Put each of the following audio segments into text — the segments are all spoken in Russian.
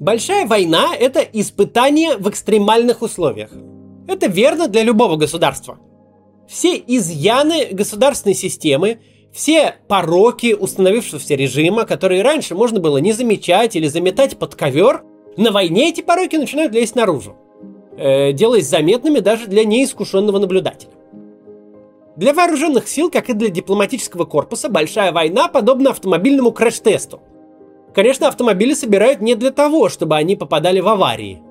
Большая война – это испытание в экстремальных условиях. Это верно для любого государства. Все изъяны государственной системы, все пороки установившегося режима, которые раньше можно было не замечать или заметать под ковер, на войне эти пороки начинают лезть наружу, э, делаясь заметными даже для неискушенного наблюдателя. Для вооруженных сил, как и для дипломатического корпуса, большая война подобна автомобильному крэш-тесту. Конечно, автомобили собирают не для того, чтобы они попадали в аварии.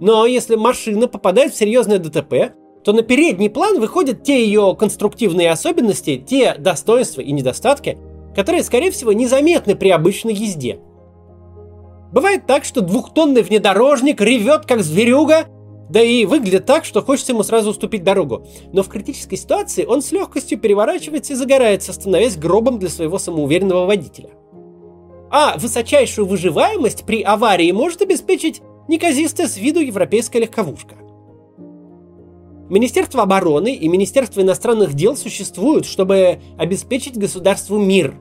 Но если машина попадает в серьезное ДТП, то на передний план выходят те ее конструктивные особенности, те достоинства и недостатки, которые, скорее всего, незаметны при обычной езде. Бывает так, что двухтонный внедорожник ревет как зверюга, да и выглядит так, что хочется ему сразу уступить дорогу. Но в критической ситуации он с легкостью переворачивается и загорается, становясь гробом для своего самоуверенного водителя. А высочайшую выживаемость при аварии может обеспечить неказистая с виду европейская легковушка. Министерство обороны и Министерство иностранных дел существуют, чтобы обеспечить государству мир.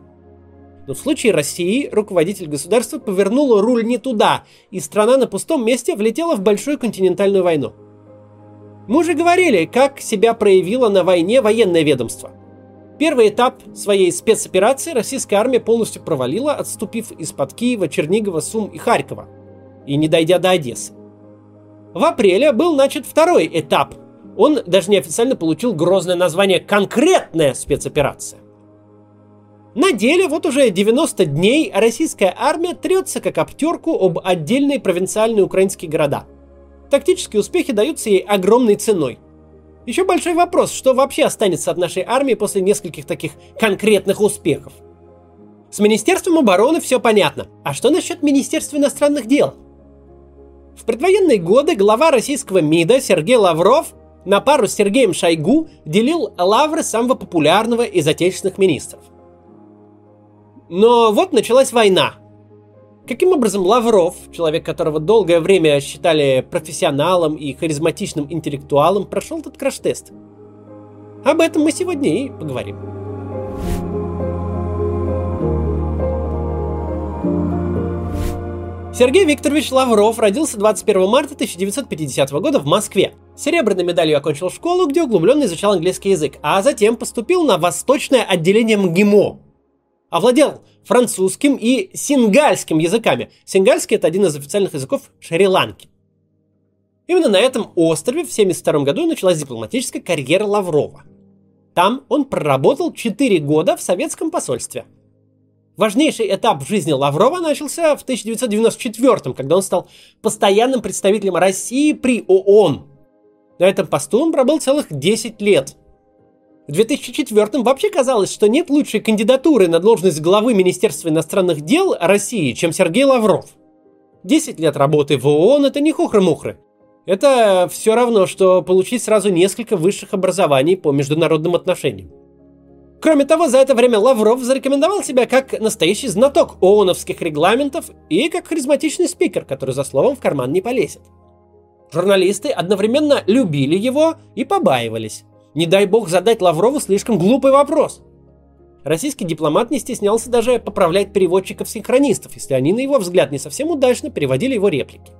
Но в случае России руководитель государства повернул руль не туда, и страна на пустом месте влетела в большую континентальную войну. Мы уже говорили, как себя проявило на войне военное ведомство. Первый этап своей спецоперации российская армия полностью провалила, отступив из-под Киева, Чернигова, Сум и Харькова, и не дойдя до Одессы. В апреле был начат второй этап – он даже неофициально получил грозное название «конкретная спецоперация». На деле вот уже 90 дней российская армия трется как обтерку об отдельные провинциальные украинские города. Тактические успехи даются ей огромной ценой. Еще большой вопрос, что вообще останется от нашей армии после нескольких таких конкретных успехов. С Министерством обороны все понятно. А что насчет Министерства иностранных дел? В предвоенные годы глава российского МИДа Сергей Лавров на пару с Сергеем Шойгу делил лавры самого популярного из отечественных министров. Но вот началась война. Каким образом Лавров, человек, которого долгое время считали профессионалом и харизматичным интеллектуалом, прошел этот краш-тест? Об этом мы сегодня и поговорим. Сергей Викторович Лавров родился 21 марта 1950 года в Москве. Серебряной медалью окончил школу, где углубленно изучал английский язык, а затем поступил на восточное отделение МГИМО. Овладел французским и сингальским языками. Сингальский – это один из официальных языков Шри-Ланки. Именно на этом острове в 1972 году началась дипломатическая карьера Лаврова. Там он проработал 4 года в советском посольстве – Важнейший этап в жизни Лаврова начался в 1994 когда он стал постоянным представителем России при ООН. На этом посту он пробыл целых 10 лет. В 2004 вообще казалось, что нет лучшей кандидатуры на должность главы Министерства иностранных дел России, чем Сергей Лавров. 10 лет работы в ООН – это не хухры-мухры. Это все равно, что получить сразу несколько высших образований по международным отношениям. Кроме того, за это время Лавров зарекомендовал себя как настоящий знаток ООНовских регламентов и как харизматичный спикер, который за словом в карман не полезет. Журналисты одновременно любили его и побаивались. Не дай бог задать Лаврову слишком глупый вопрос. Российский дипломат не стеснялся даже поправлять переводчиков-синхронистов, если они, на его взгляд, не совсем удачно переводили его реплики.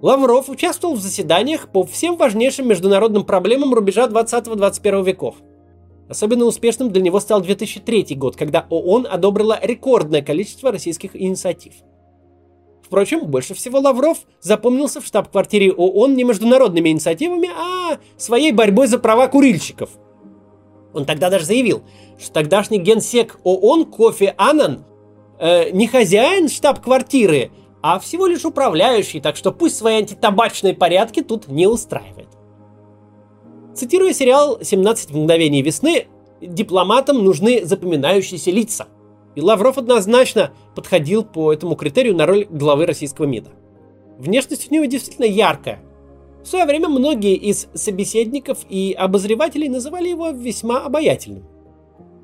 Лавров участвовал в заседаниях по всем важнейшим международным проблемам рубежа 20-21 веков – Особенно успешным для него стал 2003 год, когда ООН одобрила рекордное количество российских инициатив. Впрочем, больше всего Лавров запомнился в штаб-квартире ООН не международными инициативами, а своей борьбой за права курильщиков. Он тогда даже заявил, что тогдашний генсек ООН Кофи Аннан э, не хозяин штаб-квартиры, а всего лишь управляющий, так что пусть свои антитабачные порядки тут не устраивает. Цитируя сериал «17 мгновений весны», дипломатам нужны запоминающиеся лица. И Лавров однозначно подходил по этому критерию на роль главы российского МИДа. Внешность у него действительно яркая. В свое время многие из собеседников и обозревателей называли его весьма обаятельным.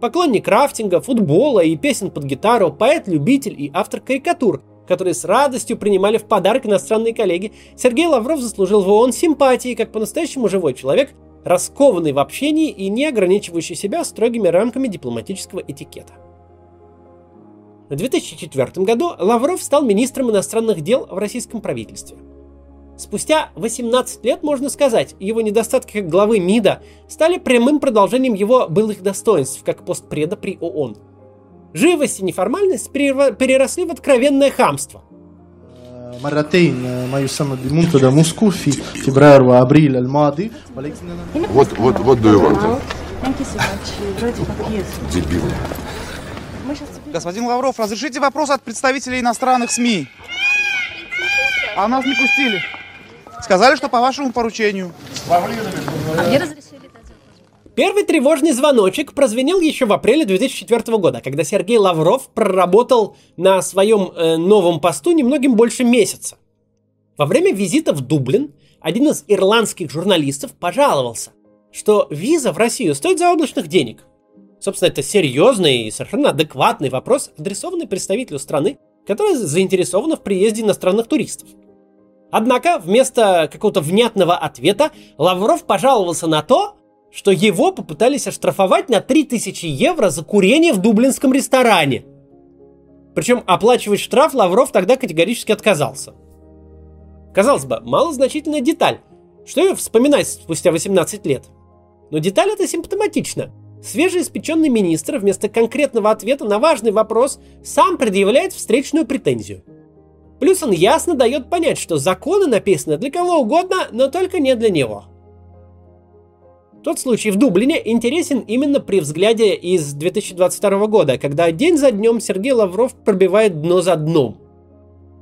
Поклонник рафтинга, футбола и песен под гитару, поэт-любитель и автор карикатур, которые с радостью принимали в подарок иностранные коллеги, Сергей Лавров заслужил в ООН симпатии как по-настоящему живой человек, раскованный в общении и не ограничивающий себя строгими рамками дипломатического этикета. В 2004 году Лавров стал министром иностранных дел в российском правительстве. Спустя 18 лет, можно сказать, его недостатки как главы МИДа стали прямым продолжением его былых достоинств как постпреда при ООН. Живость и неформальность переросли в откровенное хамство – مرتين ما يسمى بمنتدى موسكو في فبراير وابريل الماضي ولكن Вот, вот, вот do you want? Дебил. Господин Лавров, разрешите вопрос от представителей иностранных СМИ? А нас не пустили. Сказали, что по вашему поручению. Мне разрешили Первый тревожный звоночек прозвенел еще в апреле 2004 года, когда Сергей Лавров проработал на своем э, новом посту немногим больше месяца. Во время визита в Дублин один из ирландских журналистов пожаловался, что виза в Россию стоит заоблачных денег. Собственно, это серьезный и совершенно адекватный вопрос, адресованный представителю страны, которая заинтересована в приезде иностранных туристов. Однако, вместо какого-то внятного ответа, Лавров пожаловался на то, что его попытались оштрафовать на 3000 евро за курение в дублинском ресторане. Причем оплачивать штраф Лавров тогда категорически отказался. Казалось бы, малозначительная деталь. Что ее вспоминать спустя 18 лет? Но деталь эта симптоматична. Свежеиспеченный министр вместо конкретного ответа на важный вопрос сам предъявляет встречную претензию. Плюс он ясно дает понять, что законы написаны для кого угодно, но только не для него – тот случай в Дублине интересен именно при взгляде из 2022 года, когда день за днем Сергей Лавров пробивает дно за дном.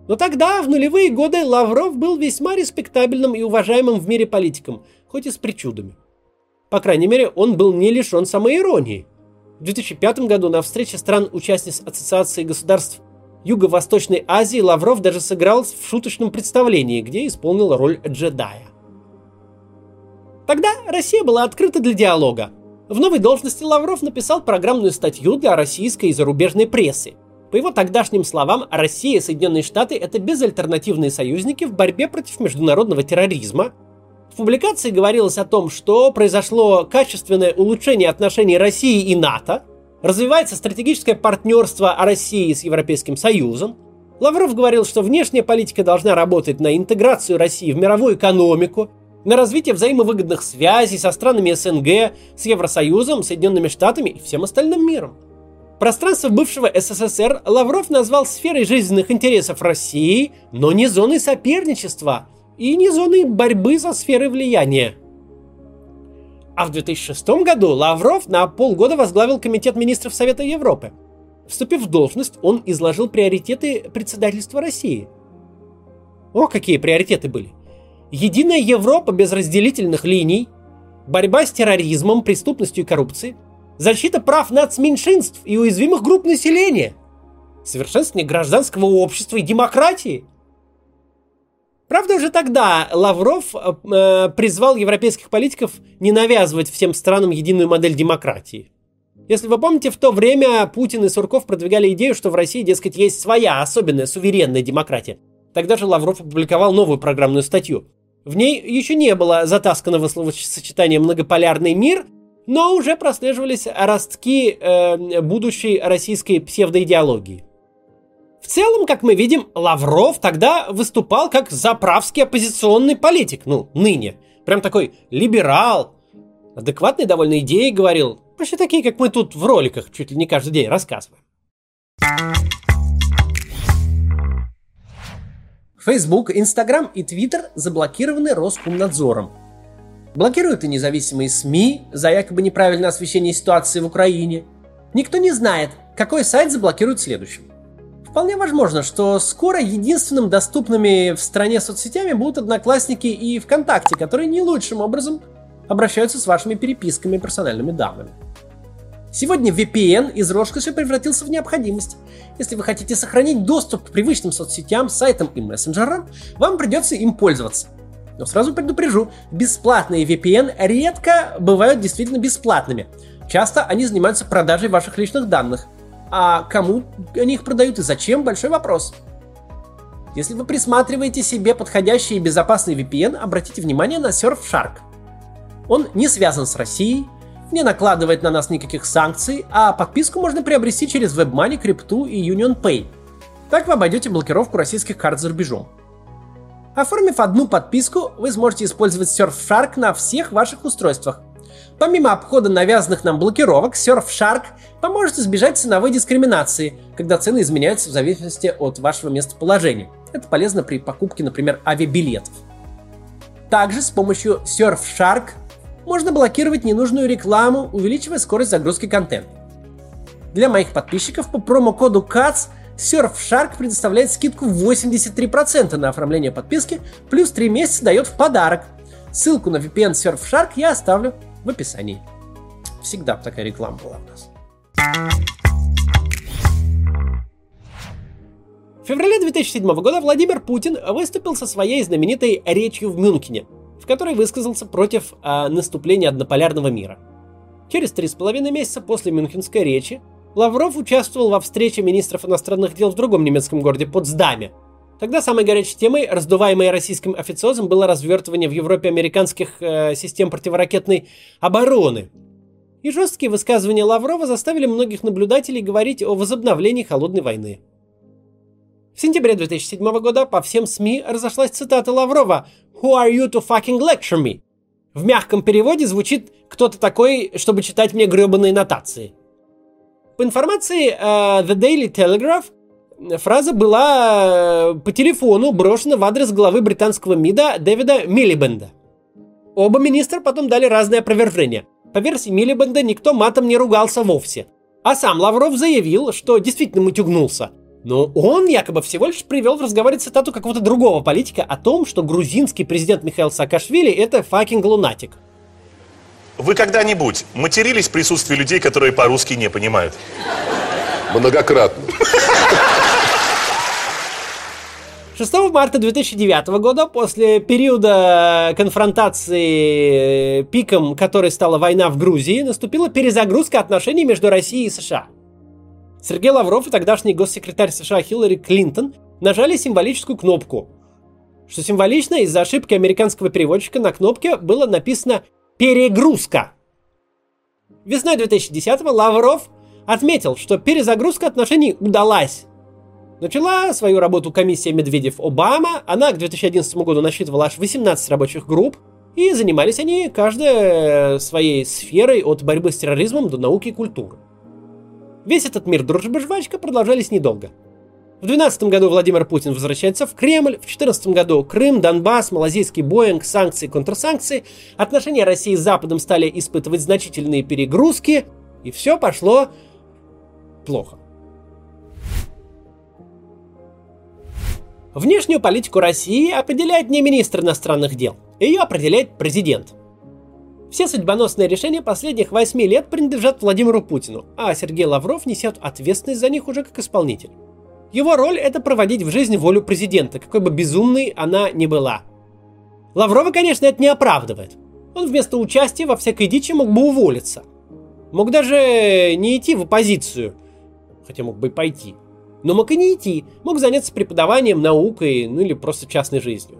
Но тогда, в нулевые годы, Лавров был весьма респектабельным и уважаемым в мире политиком, хоть и с причудами. По крайней мере, он был не лишен самоиронии. В 2005 году на встрече стран-участниц Ассоциации государств Юго-Восточной Азии Лавров даже сыграл в шуточном представлении, где исполнил роль джедая. Тогда Россия была открыта для диалога. В новой должности Лавров написал программную статью для российской и зарубежной прессы. По его тогдашним словам, Россия и Соединенные Штаты – это безальтернативные союзники в борьбе против международного терроризма. В публикации говорилось о том, что произошло качественное улучшение отношений России и НАТО, развивается стратегическое партнерство России с Европейским Союзом. Лавров говорил, что внешняя политика должна работать на интеграцию России в мировую экономику, на развитие взаимовыгодных связей со странами СНГ, с Евросоюзом, Соединенными Штатами и всем остальным миром. Пространство бывшего СССР Лавров назвал сферой жизненных интересов России, но не зоной соперничества и не зоной борьбы за сферы влияния. А в 2006 году Лавров на полгода возглавил Комитет министров Совета Европы. Вступив в должность, он изложил приоритеты председательства России. О, какие приоритеты были! Единая Европа без разделительных линий, борьба с терроризмом, преступностью и коррупцией, защита прав нацменьшинств и уязвимых групп населения, совершенствование гражданского общества и демократии. Правда, уже тогда Лавров э, призвал европейских политиков не навязывать всем странам единую модель демократии. Если вы помните, в то время Путин и Сурков продвигали идею, что в России, дескать, есть своя особенная суверенная демократия. Тогда же Лавров опубликовал новую программную статью – в ней еще не было затасканного словосочетания «многополярный мир», но уже прослеживались ростки э, будущей российской псевдоидеологии. Целом, как мы видим, Лавров тогда выступал как заправский оппозиционный политик, ну, ныне. Прям такой либерал, адекватные довольно идеи говорил, почти такие, как мы тут в роликах чуть ли не каждый день рассказываем. Facebook, Instagram и Twitter заблокированы Роскомнадзором. Блокируют и независимые СМИ за якобы неправильное освещение ситуации в Украине. Никто не знает, какой сайт заблокируют следующим. Вполне возможно, что скоро единственным доступными в стране соцсетями будут Одноклассники и ВКонтакте, которые не лучшим образом обращаются с вашими переписками и персональными данными. Сегодня VPN из роскоши превратился в необходимость. Если вы хотите сохранить доступ к привычным соцсетям, сайтам и мессенджерам, вам придется им пользоваться. Но сразу предупрежу, бесплатные VPN редко бывают действительно бесплатными. Часто они занимаются продажей ваших личных данных. А кому они их продают и зачем – большой вопрос. Если вы присматриваете себе подходящий и безопасный VPN, обратите внимание на Surfshark. Он не связан с Россией, не накладывает на нас никаких санкций, а подписку можно приобрести через WebMoney, Крипту и UnionPay. Так вы обойдете блокировку российских карт за рубежом. Оформив одну подписку, вы сможете использовать Surfshark на всех ваших устройствах. Помимо обхода навязанных нам блокировок, Surfshark поможет избежать ценовой дискриминации, когда цены изменяются в зависимости от вашего местоположения. Это полезно при покупке, например, авиабилетов. Также с помощью Surfshark можно блокировать ненужную рекламу, увеличивая скорость загрузки контента. Для моих подписчиков по промокоду CATS Surfshark предоставляет скидку в 83% на оформление подписки, плюс 3 месяца дает в подарок. Ссылку на VPN Surfshark я оставлю в описании. Всегда такая реклама была у нас. В феврале 2007 года Владимир Путин выступил со своей знаменитой речью в Мюнхене, в которой высказался против э, наступления однополярного мира. Через три с половиной месяца после мюнхенской речи Лавров участвовал во встрече министров иностранных дел в другом немецком городе Потсдаме. Тогда самой горячей темой, раздуваемой российским официозом, было развертывание в Европе американских э, систем противоракетной обороны. И жесткие высказывания Лаврова заставили многих наблюдателей говорить о возобновлении холодной войны. В сентябре 2007 года по всем СМИ разошлась цитата Лаврова «Who are you to fucking lecture me?» В мягком переводе звучит «кто-то такой, чтобы читать мне гребаные нотации». По информации э, The Daily Telegraph, фраза была э, по телефону брошена в адрес главы британского МИДа Дэвида Миллибенда. Оба министра потом дали разные опровержения. По версии Миллибенда никто матом не ругался вовсе. А сам Лавров заявил, что действительно мутюгнулся. Но он якобы всего лишь привел в разговоре цитату какого-то другого политика о том, что грузинский президент Михаил Саакашвили это fucking lunatic. Вы когда-нибудь матерились в присутствии людей, которые по-русски не понимают? Многократно. 6 марта 2009 года, после периода конфронтации пиком, которой стала война в Грузии, наступила перезагрузка отношений между Россией и США. Сергей Лавров и тогдашний госсекретарь США Хиллари Клинтон нажали символическую кнопку. Что символично, из-за ошибки американского переводчика на кнопке было написано перегрузка. Весной 2010-го Лавров отметил, что перезагрузка отношений удалась. Начала свою работу комиссия Медведев-Обама, она к 2011 году насчитывала аж 18 рабочих групп, и занимались они каждая своей сферой от борьбы с терроризмом до науки и культуры. Весь этот мир дружба-жвачка продолжались недолго – в 2012 году Владимир Путин возвращается в Кремль, в 2014 году Крым, Донбасс, малазийский Боинг, санкции, контрсанкции, отношения России с Западом стали испытывать значительные перегрузки, и все пошло плохо. Внешнюю политику России определяет не министр иностранных дел, ее определяет президент. Все судьбоносные решения последних восьми лет принадлежат Владимиру Путину, а Сергей Лавров несет ответственность за них уже как исполнитель. Его роль – это проводить в жизнь волю президента, какой бы безумной она ни была. Лаврова, конечно, это не оправдывает. Он вместо участия во всякой дичи мог бы уволиться. Мог даже не идти в оппозицию, хотя мог бы и пойти. Но мог и не идти, мог заняться преподаванием, наукой, ну или просто частной жизнью.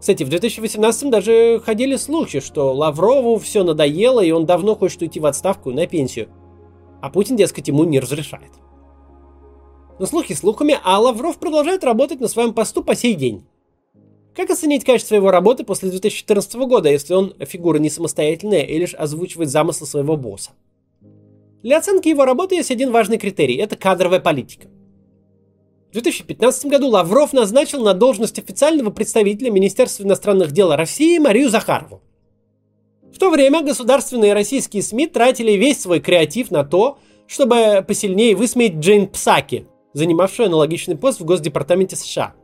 Кстати, в 2018 даже ходили слухи, что Лаврову все надоело, и он давно хочет уйти в отставку на пенсию. А Путин, дескать, ему не разрешает. Но слухи слухами, а Лавров продолжает работать на своем посту по сей день. Как оценить качество его работы после 2014 года, если он фигура не самостоятельная и лишь озвучивает замыслы своего босса? Для оценки его работы есть один важный критерий – это кадровая политика. В 2015 году Лавров назначил на должность официального представителя Министерства иностранных дел России Марию Захарову. В то время государственные российские СМИ тратили весь свой креатив на то, чтобы посильнее высмеять Джейн Псаки, занимавшую аналогичный пост в Госдепартаменте США.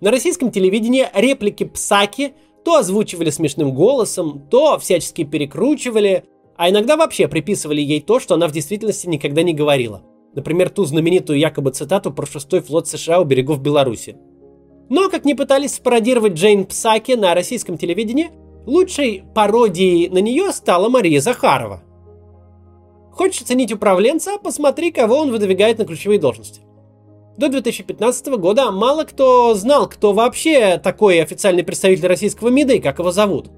На российском телевидении реплики Псаки то озвучивали смешным голосом, то всячески перекручивали, а иногда вообще приписывали ей то, что она в действительности никогда не говорила. Например, ту знаменитую якобы цитату про шестой флот США у берегов Беларуси. Но, как ни пытались спародировать Джейн Псаки на российском телевидении, лучшей пародией на нее стала Мария Захарова. Хочешь оценить управленца, посмотри, кого он выдвигает на ключевые должности. До 2015 года мало кто знал, кто вообще такой официальный представитель российского МИДа и как его зовут.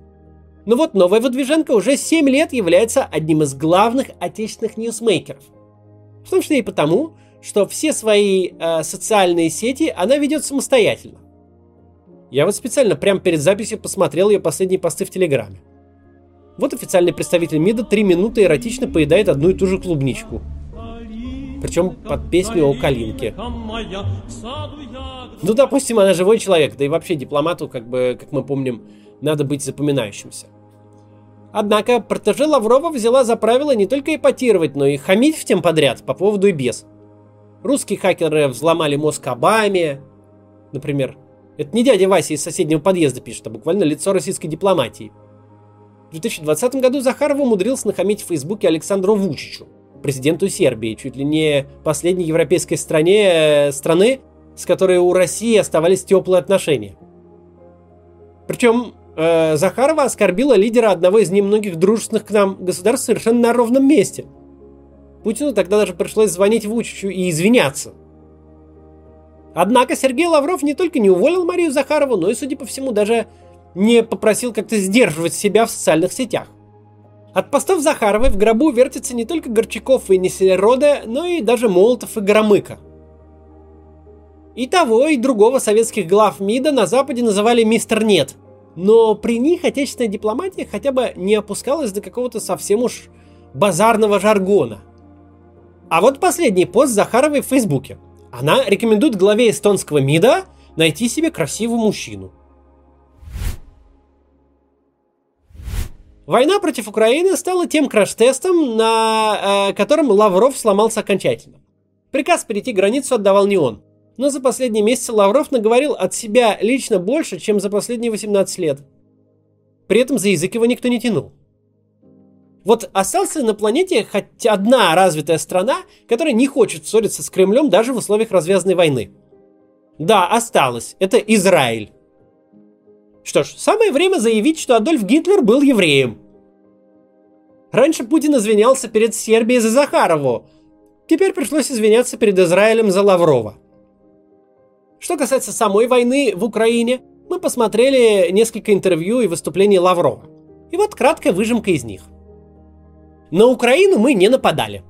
Но вот новая выдвиженка уже 7 лет является одним из главных отечественных ньюсмейкеров. В том числе и потому, что все свои э, социальные сети она ведет самостоятельно. Я вот специально прямо перед записью посмотрел ее последние посты в Телеграме. Вот официальный представитель МИДа три минуты эротично поедает одну и ту же клубничку. Причем под песню о калинке. Ну, допустим, она живой человек, да и вообще дипломату, как бы, как мы помним, надо быть запоминающимся. Однако протеже Лаврова взяла за правило не только эпатировать, но и хамить в тем подряд, по поводу и без. Русские хакеры взломали мозг Обаме, например. Это не дядя Вася из соседнего подъезда пишет, а буквально лицо российской дипломатии. В 2020 году Захаров умудрился нахамить в Фейсбуке Александру Вучичу, президенту Сербии, чуть ли не последней европейской стране, э, страны, с которой у России оставались теплые отношения. Причем э, Захарова оскорбила лидера одного из немногих дружественных к нам государств совершенно на ровном месте. Путину тогда даже пришлось звонить Вучичу и извиняться. Однако Сергей Лавров не только не уволил Марию Захарову, но и, судя по всему, даже не попросил как-то сдерживать себя в социальных сетях. От постов Захаровой в гробу вертятся не только Горчаков и Неселерода, но и даже Молотов и Громыко. И того, и другого советских глав МИДа на Западе называли «Мистер Нет», но при них отечественная дипломатия хотя бы не опускалась до какого-то совсем уж базарного жаргона. А вот последний пост Захаровой в Фейсбуке. Она рекомендует главе эстонского МИДа найти себе красивого мужчину. Война против Украины стала тем краш-тестом, на э, котором Лавров сломался окончательно. Приказ перейти границу отдавал не он. Но за последние месяцы Лавров наговорил от себя лично больше, чем за последние 18 лет. При этом за язык его никто не тянул. Вот остался на планете хоть одна развитая страна, которая не хочет ссориться с Кремлем даже в условиях развязанной войны. Да, осталось. Это Израиль. Что ж, самое время заявить, что Адольф Гитлер был евреем. Раньше Путин извинялся перед Сербией за Захарову. Теперь пришлось извиняться перед Израилем за Лаврова. Что касается самой войны в Украине, мы посмотрели несколько интервью и выступлений Лаврова. И вот краткая выжимка из них. На Украину мы не нападали.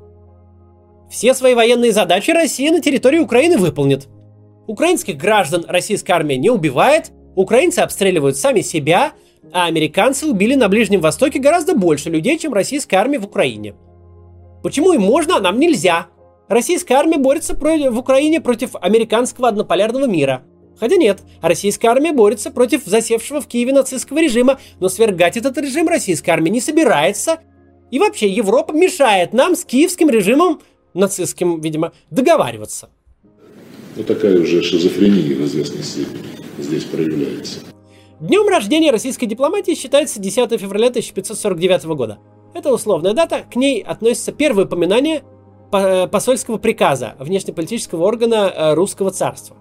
Все свои военные задачи Россия на территории Украины выполнит. Украинских граждан российская армия не убивает, украинцы обстреливают сами себя, а американцы убили на Ближнем Востоке гораздо больше людей, чем российская армия в Украине. Почему им можно, а нам нельзя? Российская армия борется в Украине против американского однополярного мира. Хотя нет, российская армия борется против засевшего в Киеве нацистского режима, но свергать этот режим российская армия не собирается. И вообще Европа мешает нам с киевским режимом, нацистским, видимо, договариваться. Вот такая уже шизофрения в известной степени здесь проявляется. Днем рождения российской дипломатии считается 10 февраля 1549 года. Это условная дата, к ней относится первое упоминание посольского приказа внешнеполитического органа э, русского царства.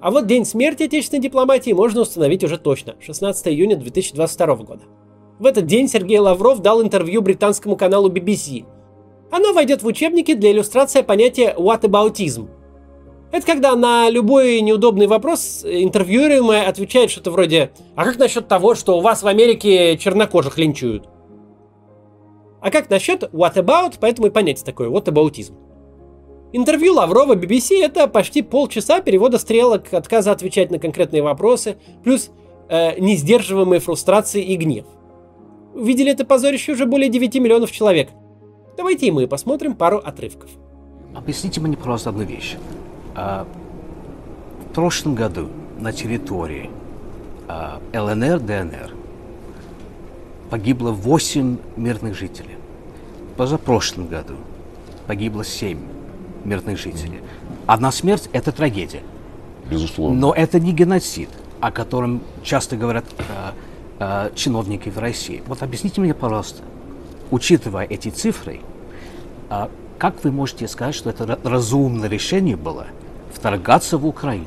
А вот день смерти отечественной дипломатии можно установить уже точно, 16 июня 2022 года. В этот день Сергей Лавров дал интервью британскому каналу BBC. Оно войдет в учебники для иллюстрации понятия whataboutism. Это когда на любой неудобный вопрос интервьюируемый отвечает что-то вроде «А как насчет того, что у вас в Америке чернокожих линчуют?» А как насчет what about, поэтому и понятие такое, what aboutism. Интервью Лаврова BBC это почти полчаса перевода стрелок, отказа отвечать на конкретные вопросы, плюс э, несдерживаемые фрустрации и гнев. Видели это позорище уже более 9 миллионов человек. Давайте и мы посмотрим пару отрывков. Объясните мне просто одну вещь. А, в прошлом году на территории а, ЛНР, ДНР погибло 8 мирных жителей позапрошлом году погибло семь мирных жителей. Одна смерть – это трагедия. Безусловно. Но это не геноцид, о котором часто говорят э, э, чиновники в России. Вот объясните мне, пожалуйста, учитывая эти цифры, э, как вы можете сказать, что это разумное решение было вторгаться в Украину?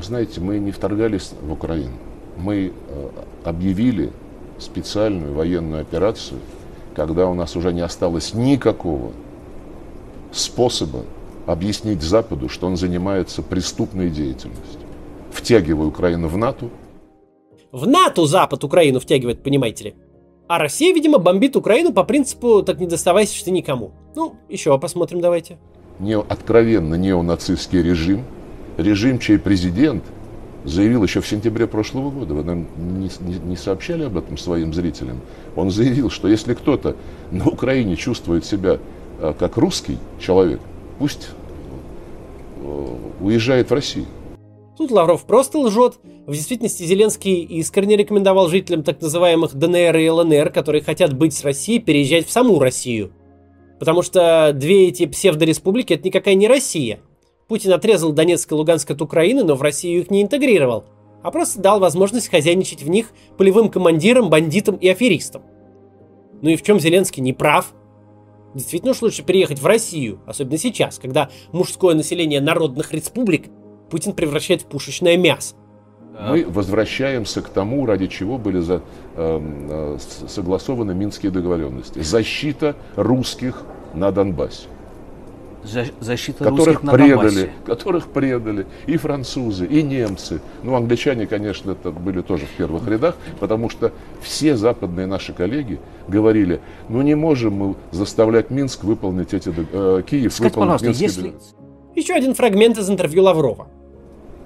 Знаете, мы не вторгались в Украину. Мы э, объявили специальную военную операцию – когда у нас уже не осталось никакого способа объяснить Западу, что он занимается преступной деятельностью. Втягивая Украину в НАТО. В НАТО Запад Украину втягивает, понимаете ли. А Россия, видимо, бомбит Украину по принципу «так не доставайся что никому». Ну, еще посмотрим давайте. Не, откровенно неонацистский режим, режим, чей президент заявил еще в сентябре прошлого года, вы нам не, не, не сообщали об этом своим зрителям, он заявил, что если кто-то на Украине чувствует себя э, как русский человек, пусть э, уезжает в Россию. Тут Лавров просто лжет. В действительности Зеленский искренне рекомендовал жителям так называемых ДНР и ЛНР, которые хотят быть с Россией, переезжать в саму Россию. Потому что две эти псевдореспублики это никакая не Россия. Путин отрезал Донецк и Луганск от Украины, но в Россию их не интегрировал, а просто дал возможность хозяйничать в них полевым командирам, бандитам и аферистам. Ну и в чем Зеленский не прав? Действительно уж лучше переехать в Россию, особенно сейчас, когда мужское население народных республик Путин превращает в пушечное мясо. Мы возвращаемся к тому, ради чего были за, э, э, согласованы Минские договоренности. Защита русских на Донбассе. Защита которых русских на предали, Донбассе. которых предали и французы, и немцы. Ну, англичане, конечно, это были тоже в первых рядах, потому что все западные наши коллеги говорили, ну не можем мы заставлять Минск выполнить эти, э, Киев Скажите, выполнить пожалуйста, Минские если, договоренности. Еще один фрагмент из интервью Лаврова.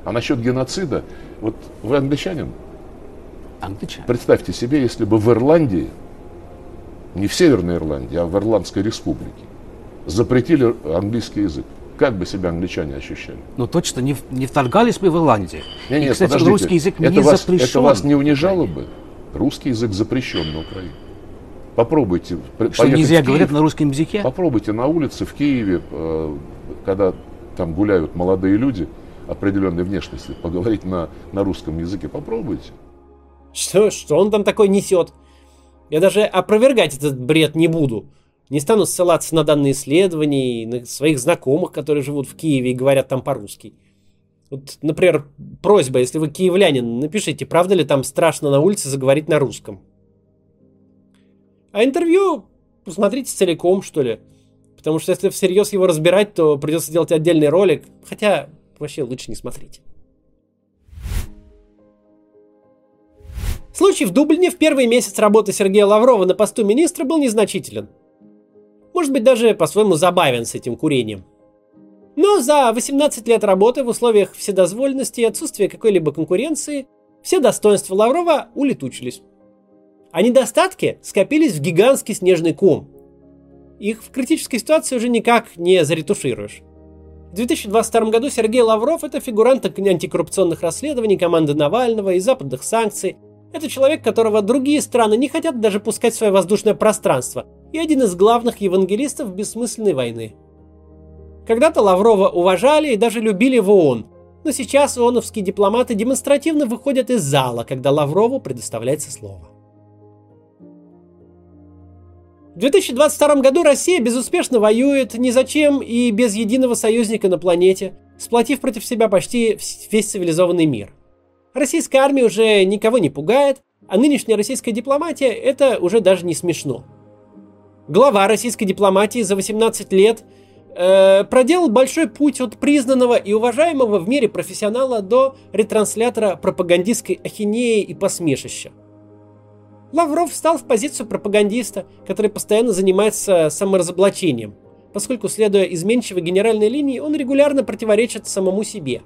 А насчет геноцида, вот вы англичанин, англичане, Представьте себе, если бы в Ирландии, не в Северной Ирландии, а в Ирландской республике, запретили английский язык. Как бы себя англичане ощущали? ну точно не, не вторгались бы в Ирландию. Не, И, нет, кстати, подождите. русский язык это не вас, запрещен. Это вас не унижало бы? Русский язык запрещен на Украине. Попробуйте пр- Что нельзя говорить на русском языке? Попробуйте на улице в Киеве, э, когда там гуляют молодые люди определенной внешности, поговорить на, на русском языке. Попробуйте. Что, что он там такой несет? Я даже опровергать этот бред не буду. Не стану ссылаться на данные исследований, на своих знакомых, которые живут в Киеве и говорят там по-русски. Вот, например, просьба, если вы киевлянин, напишите, правда ли там страшно на улице заговорить на русском. А интервью посмотрите целиком, что ли. Потому что если всерьез его разбирать, то придется делать отдельный ролик. Хотя, вообще лучше не смотрите. Случай в Дублине в первый месяц работы Сергея Лаврова на посту министра был незначителен. Может быть, даже по-своему забавен с этим курением. Но за 18 лет работы в условиях вседозволенности и отсутствия какой-либо конкуренции все достоинства Лаврова улетучились. А недостатки скопились в гигантский снежный ком. Их в критической ситуации уже никак не заретушируешь. В 2022 году Сергей Лавров – это фигурант антикоррупционных расследований команды Навального и западных санкций. Это человек, которого другие страны не хотят даже пускать в свое воздушное пространство, и один из главных евангелистов бессмысленной войны. Когда-то Лаврова уважали и даже любили в ООН, но сейчас ООНовские дипломаты демонстративно выходят из зала, когда Лаврову предоставляется слово. В 2022 году Россия безуспешно воюет ни зачем и без единого союзника на планете, сплотив против себя почти весь цивилизованный мир. Российская армия уже никого не пугает, а нынешняя российская дипломатия – это уже даже не смешно. Глава российской дипломатии за 18 лет э, проделал большой путь от признанного и уважаемого в мире профессионала до ретранслятора пропагандистской ахинеи и посмешища. Лавров встал в позицию пропагандиста, который постоянно занимается саморазоблачением, поскольку, следуя изменчивой генеральной линии, он регулярно противоречит самому себе.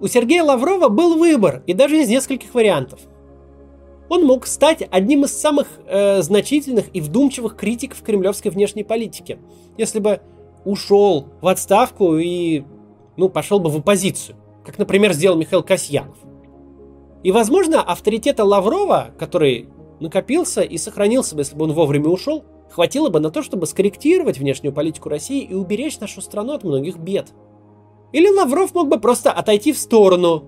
У Сергея Лаврова был выбор, и даже из нескольких вариантов. Он мог стать одним из самых э, значительных и вдумчивых критиков кремлевской внешней политики, если бы ушел в отставку и ну, пошел бы в оппозицию, как, например, сделал Михаил Касьянов. И, возможно, авторитета Лаврова, который накопился и сохранился бы, если бы он вовремя ушел, хватило бы на то, чтобы скорректировать внешнюю политику России и уберечь нашу страну от многих бед. Или Лавров мог бы просто отойти в сторону,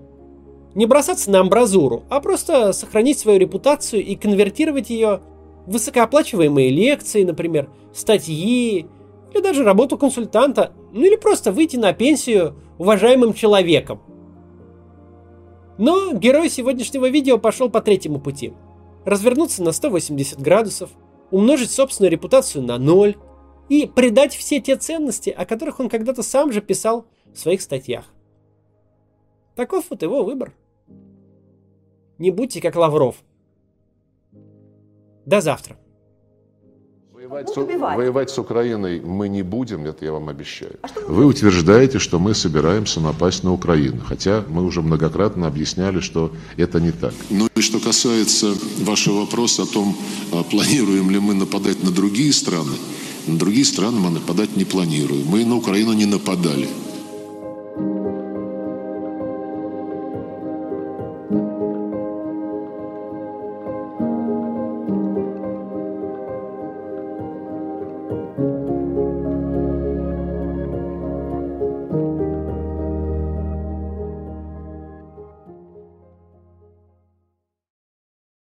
не бросаться на амбразуру, а просто сохранить свою репутацию и конвертировать ее в высокооплачиваемые лекции, например, статьи, или даже работу консультанта, ну или просто выйти на пенсию уважаемым человеком. Но герой сегодняшнего видео пошел по третьему пути. Развернуться на 180 градусов, умножить собственную репутацию на ноль и предать все те ценности, о которых он когда-то сам же писал в своих статьях. Таков вот его выбор. Не будьте как Лавров. До завтра. Воевать с, воевать с Украиной мы не будем, это я вам обещаю. Вы утверждаете, что мы собираемся напасть на Украину, хотя мы уже многократно объясняли, что это не так. Ну и что касается вашего вопроса о том, а планируем ли мы нападать на другие страны, на другие страны мы нападать не планируем. Мы на Украину не нападали.